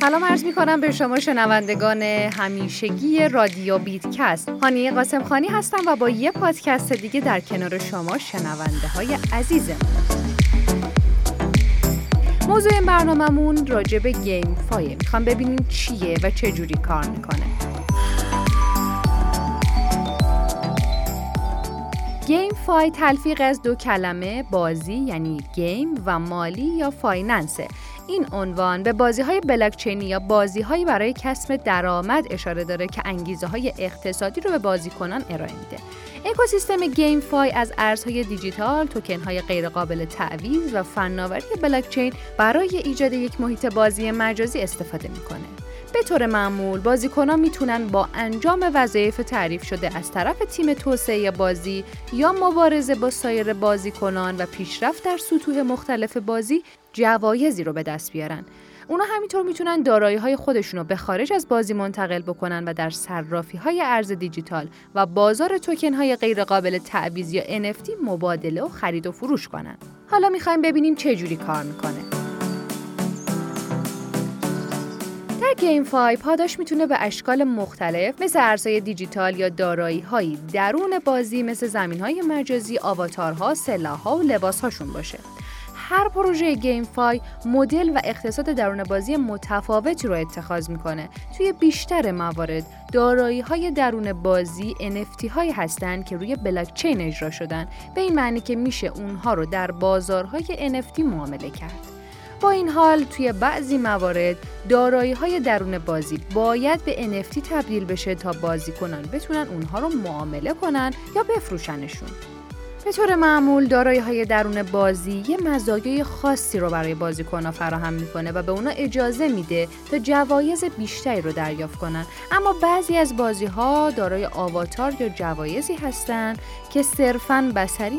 سلام عرض می کنم به شما شنوندگان همیشگی رادیو بیتکست. هانی قاسم خانی هستم و با یه پادکست دیگه در کنار شما شنونده های عزیزم. موضوع برنامهمون راجع به GameFi ه. می‌خوام ببینیم چیه و چه جوری کار می‌کنه. Fi تلفیق از دو کلمه بازی یعنی game و مالی یا finance ه این عنوان به بازی های بلاکچینی یا بازی هایی برای کسب درآمد اشاره داره که انگیزه های اقتصادی رو به بازیکنان ارائه میده. اکوسیستم GameFi از ارزهای دیجیتال، توکن های غیرقابل تعویض و فناوری بلاکچین برای ایجاد یک محیط بازی مجازی استفاده می‌کنه. به طور معمول بازیکنان می‌تونن با انجام وظایف تعریف شده از طرف تیم توسعه بازی یا مبارزه با سایر بازیکنان و پیشرفت در سطوح مختلف بازی جوایزی رو به دست بیارن. اونا همینطور می‌تونن دارایی های خودشون رو به خارج از بازی منتقل بکنن و در صرافی های ارز دیجیتال و بازار توکن های غیرقابل تعویض یا NFT مبادله و خرید و فروش کنن. حالا می‌خوایم ببینیم چه جوری کار می‌کنه. GameFi پاداش می‌تونه به اشکال مختلف مثل ارزهای دیجیتال یا دارایی هایی درون بازی مثل زمین های مجازی، آواتارها، سلاحها و لباسهاشون باشه. هر پروژه گیم فای مدل و اقتصاد درون بازی متفاوتی رو اتخاذ می‌کنه. توی بیشتر موارد دارایی های درون بازی NFT هایی هستند که روی بلاکچین اجرا شدن به این معنی که میشه اونها رو در بازارهای NFT معامله کرد. با این حال توی بعضی موارد دارایی های درون بازی باید به NFT تبدیل بشه تا بازیکنان بتونن اونها رو معامله کنن یا بفروشنشون. به طور معمول دارایی های درون بازی یه مزایای خاصی رو برای بازیکنها فراهم می‌کنه و به اونا اجازه میده تا جوایز بیشتری رو دریافت کنن. اما بعضی از بازی ها دارای آواتار یا جوایزی هستند که صرفاً بسری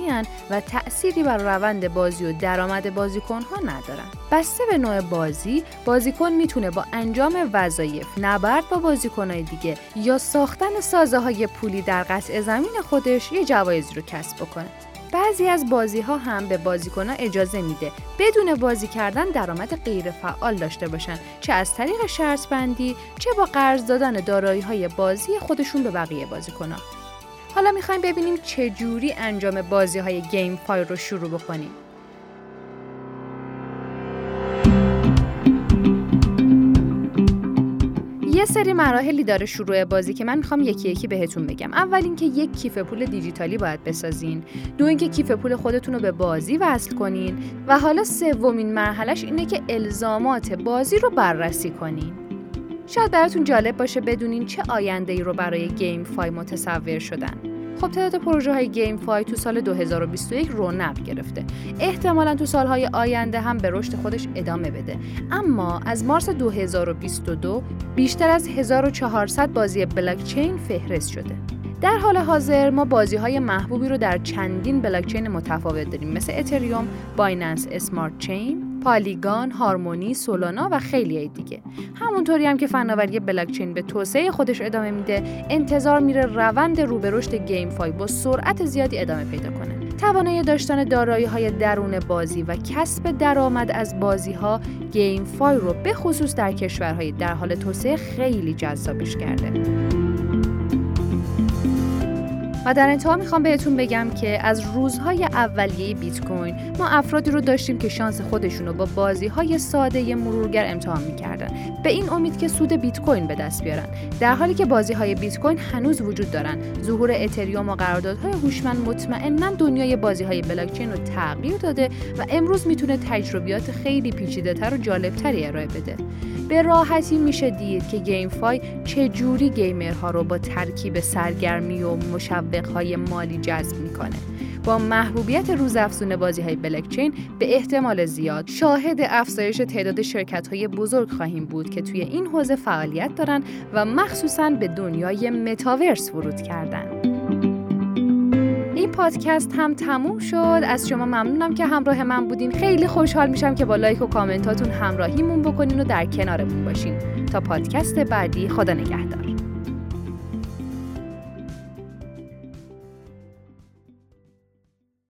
و تأثیری بر روند بازی و درآمد بازیکن ها ندارن. بسته به نوع بازی بازیکن می‌تونه با انجام وظایف نبرد با بازیکنهای دیگه یا ساختن سازه های پولی در قطع زمین خودش یه جوایزی رو کسب بکنه. بعضی از بازی ها هم به بازیکن اجازه میده بدون بازی کردن درآمد غیر فعال داشته باشن چه از طریق شرط بندی چه با قرض دادن دارایی های بازی خودشون به بقیه بازیکن. حالا می‌خوایم ببینیم چه جوری انجام بازی های گیم فای رو شروع بکنیم یه سری مراحلی داره شروع بازی که من می‌خوام یکی یکی بهتون بگم. اول اینکه یک کیف پول دیجیتالی باید بسازین. دو اینکه کیف پول خودتون رو به بازی وصل کنین. و حالا سومین مرحلهش اینه که الزامات بازی رو بررسی کنین. شاید براتون جالب باشه بدونین چه آینده ای رو برای GameFi متصور شدن. خب تعداد پروژه های GameFi تو سال 2021 رونق گرفته. احتمالا تو سالهای آینده هم به رشد خودش ادامه بده. اما از مارس 2022 بیشتر از 1400 بازی بلاکچین فهرست شده. در حال حاضر ما بازی های محبوبی رو در چندین بلاکچین متفاوت داریم مثل اتریوم، Binance Smart Chain، Polygon، Harmony، Solana و خیلی دیگه. همونطوری هم که فناوری بلاکچین به توسعه خودش ادامه میده، انتظار میره روند رو به رشد GameFi با سرعت زیادی ادامه پیدا کنه. توانایی داشتن دارایی های درون بازی و کسب درآمد از بازی ها GameFi رو به خصوص در کشورهای در حال توسعه خیلی جذابش کرده. و در انتها می‌خوام بهتون بگم که از روزهای اولیه بیت کوین ما افرادی رو داشتیم که شانس خودشون رو با بازی های ساده مرورگر امتحان می‌کردن. به این امید که سود بیت کوین به دست بیارن. در حالی که بازی های بیت کوین هنوز وجود دارن. ظهور اتریوم و قراردادهای هوشمند مطمئنا دنیای بازی های بلاکچین رو تغییر داده و امروز می‌تونه تجربیات خیلی پیچیده تر و جالبتری ارائه بده. به راحتی میشه دید که GameFi چه جوری گیمرها رو با ترکیب سرگرمی و مشوق های مالی جذب می‌کنه. با محبوبیت روزافزون بازی های بلکچین به احتمال زیاد شاهد افزایش تعداد شرکت های بزرگ خواهیم بود که توی این حوزه فعالیت دارن و مخصوصا به دنیای متاورس ورود کردن. این پادکست هم تموم شد. از شما ممنونم که همراه من بودین. خیلی خوشحال میشم که با لایک و کامنتاتون همراهیمون بکنین و در کنارمون باشین. تا پادکست بعدی خدا نگهدار.